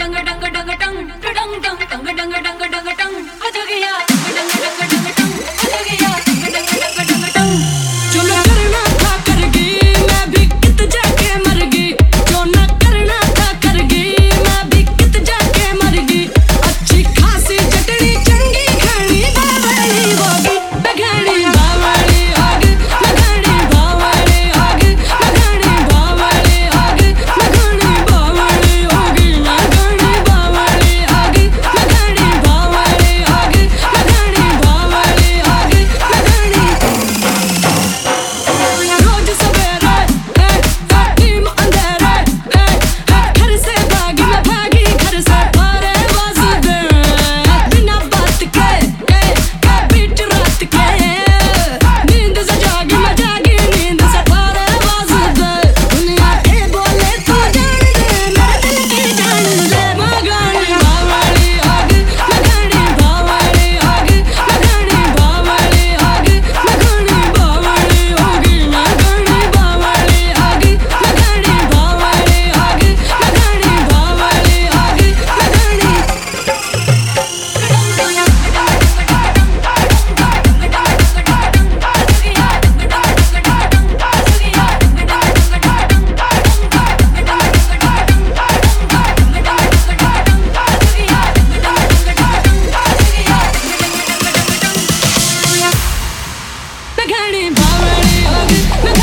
डंग डंग डंग डंग डंग डंग डंग डंग डंग डंग डंग डंग हो गया me.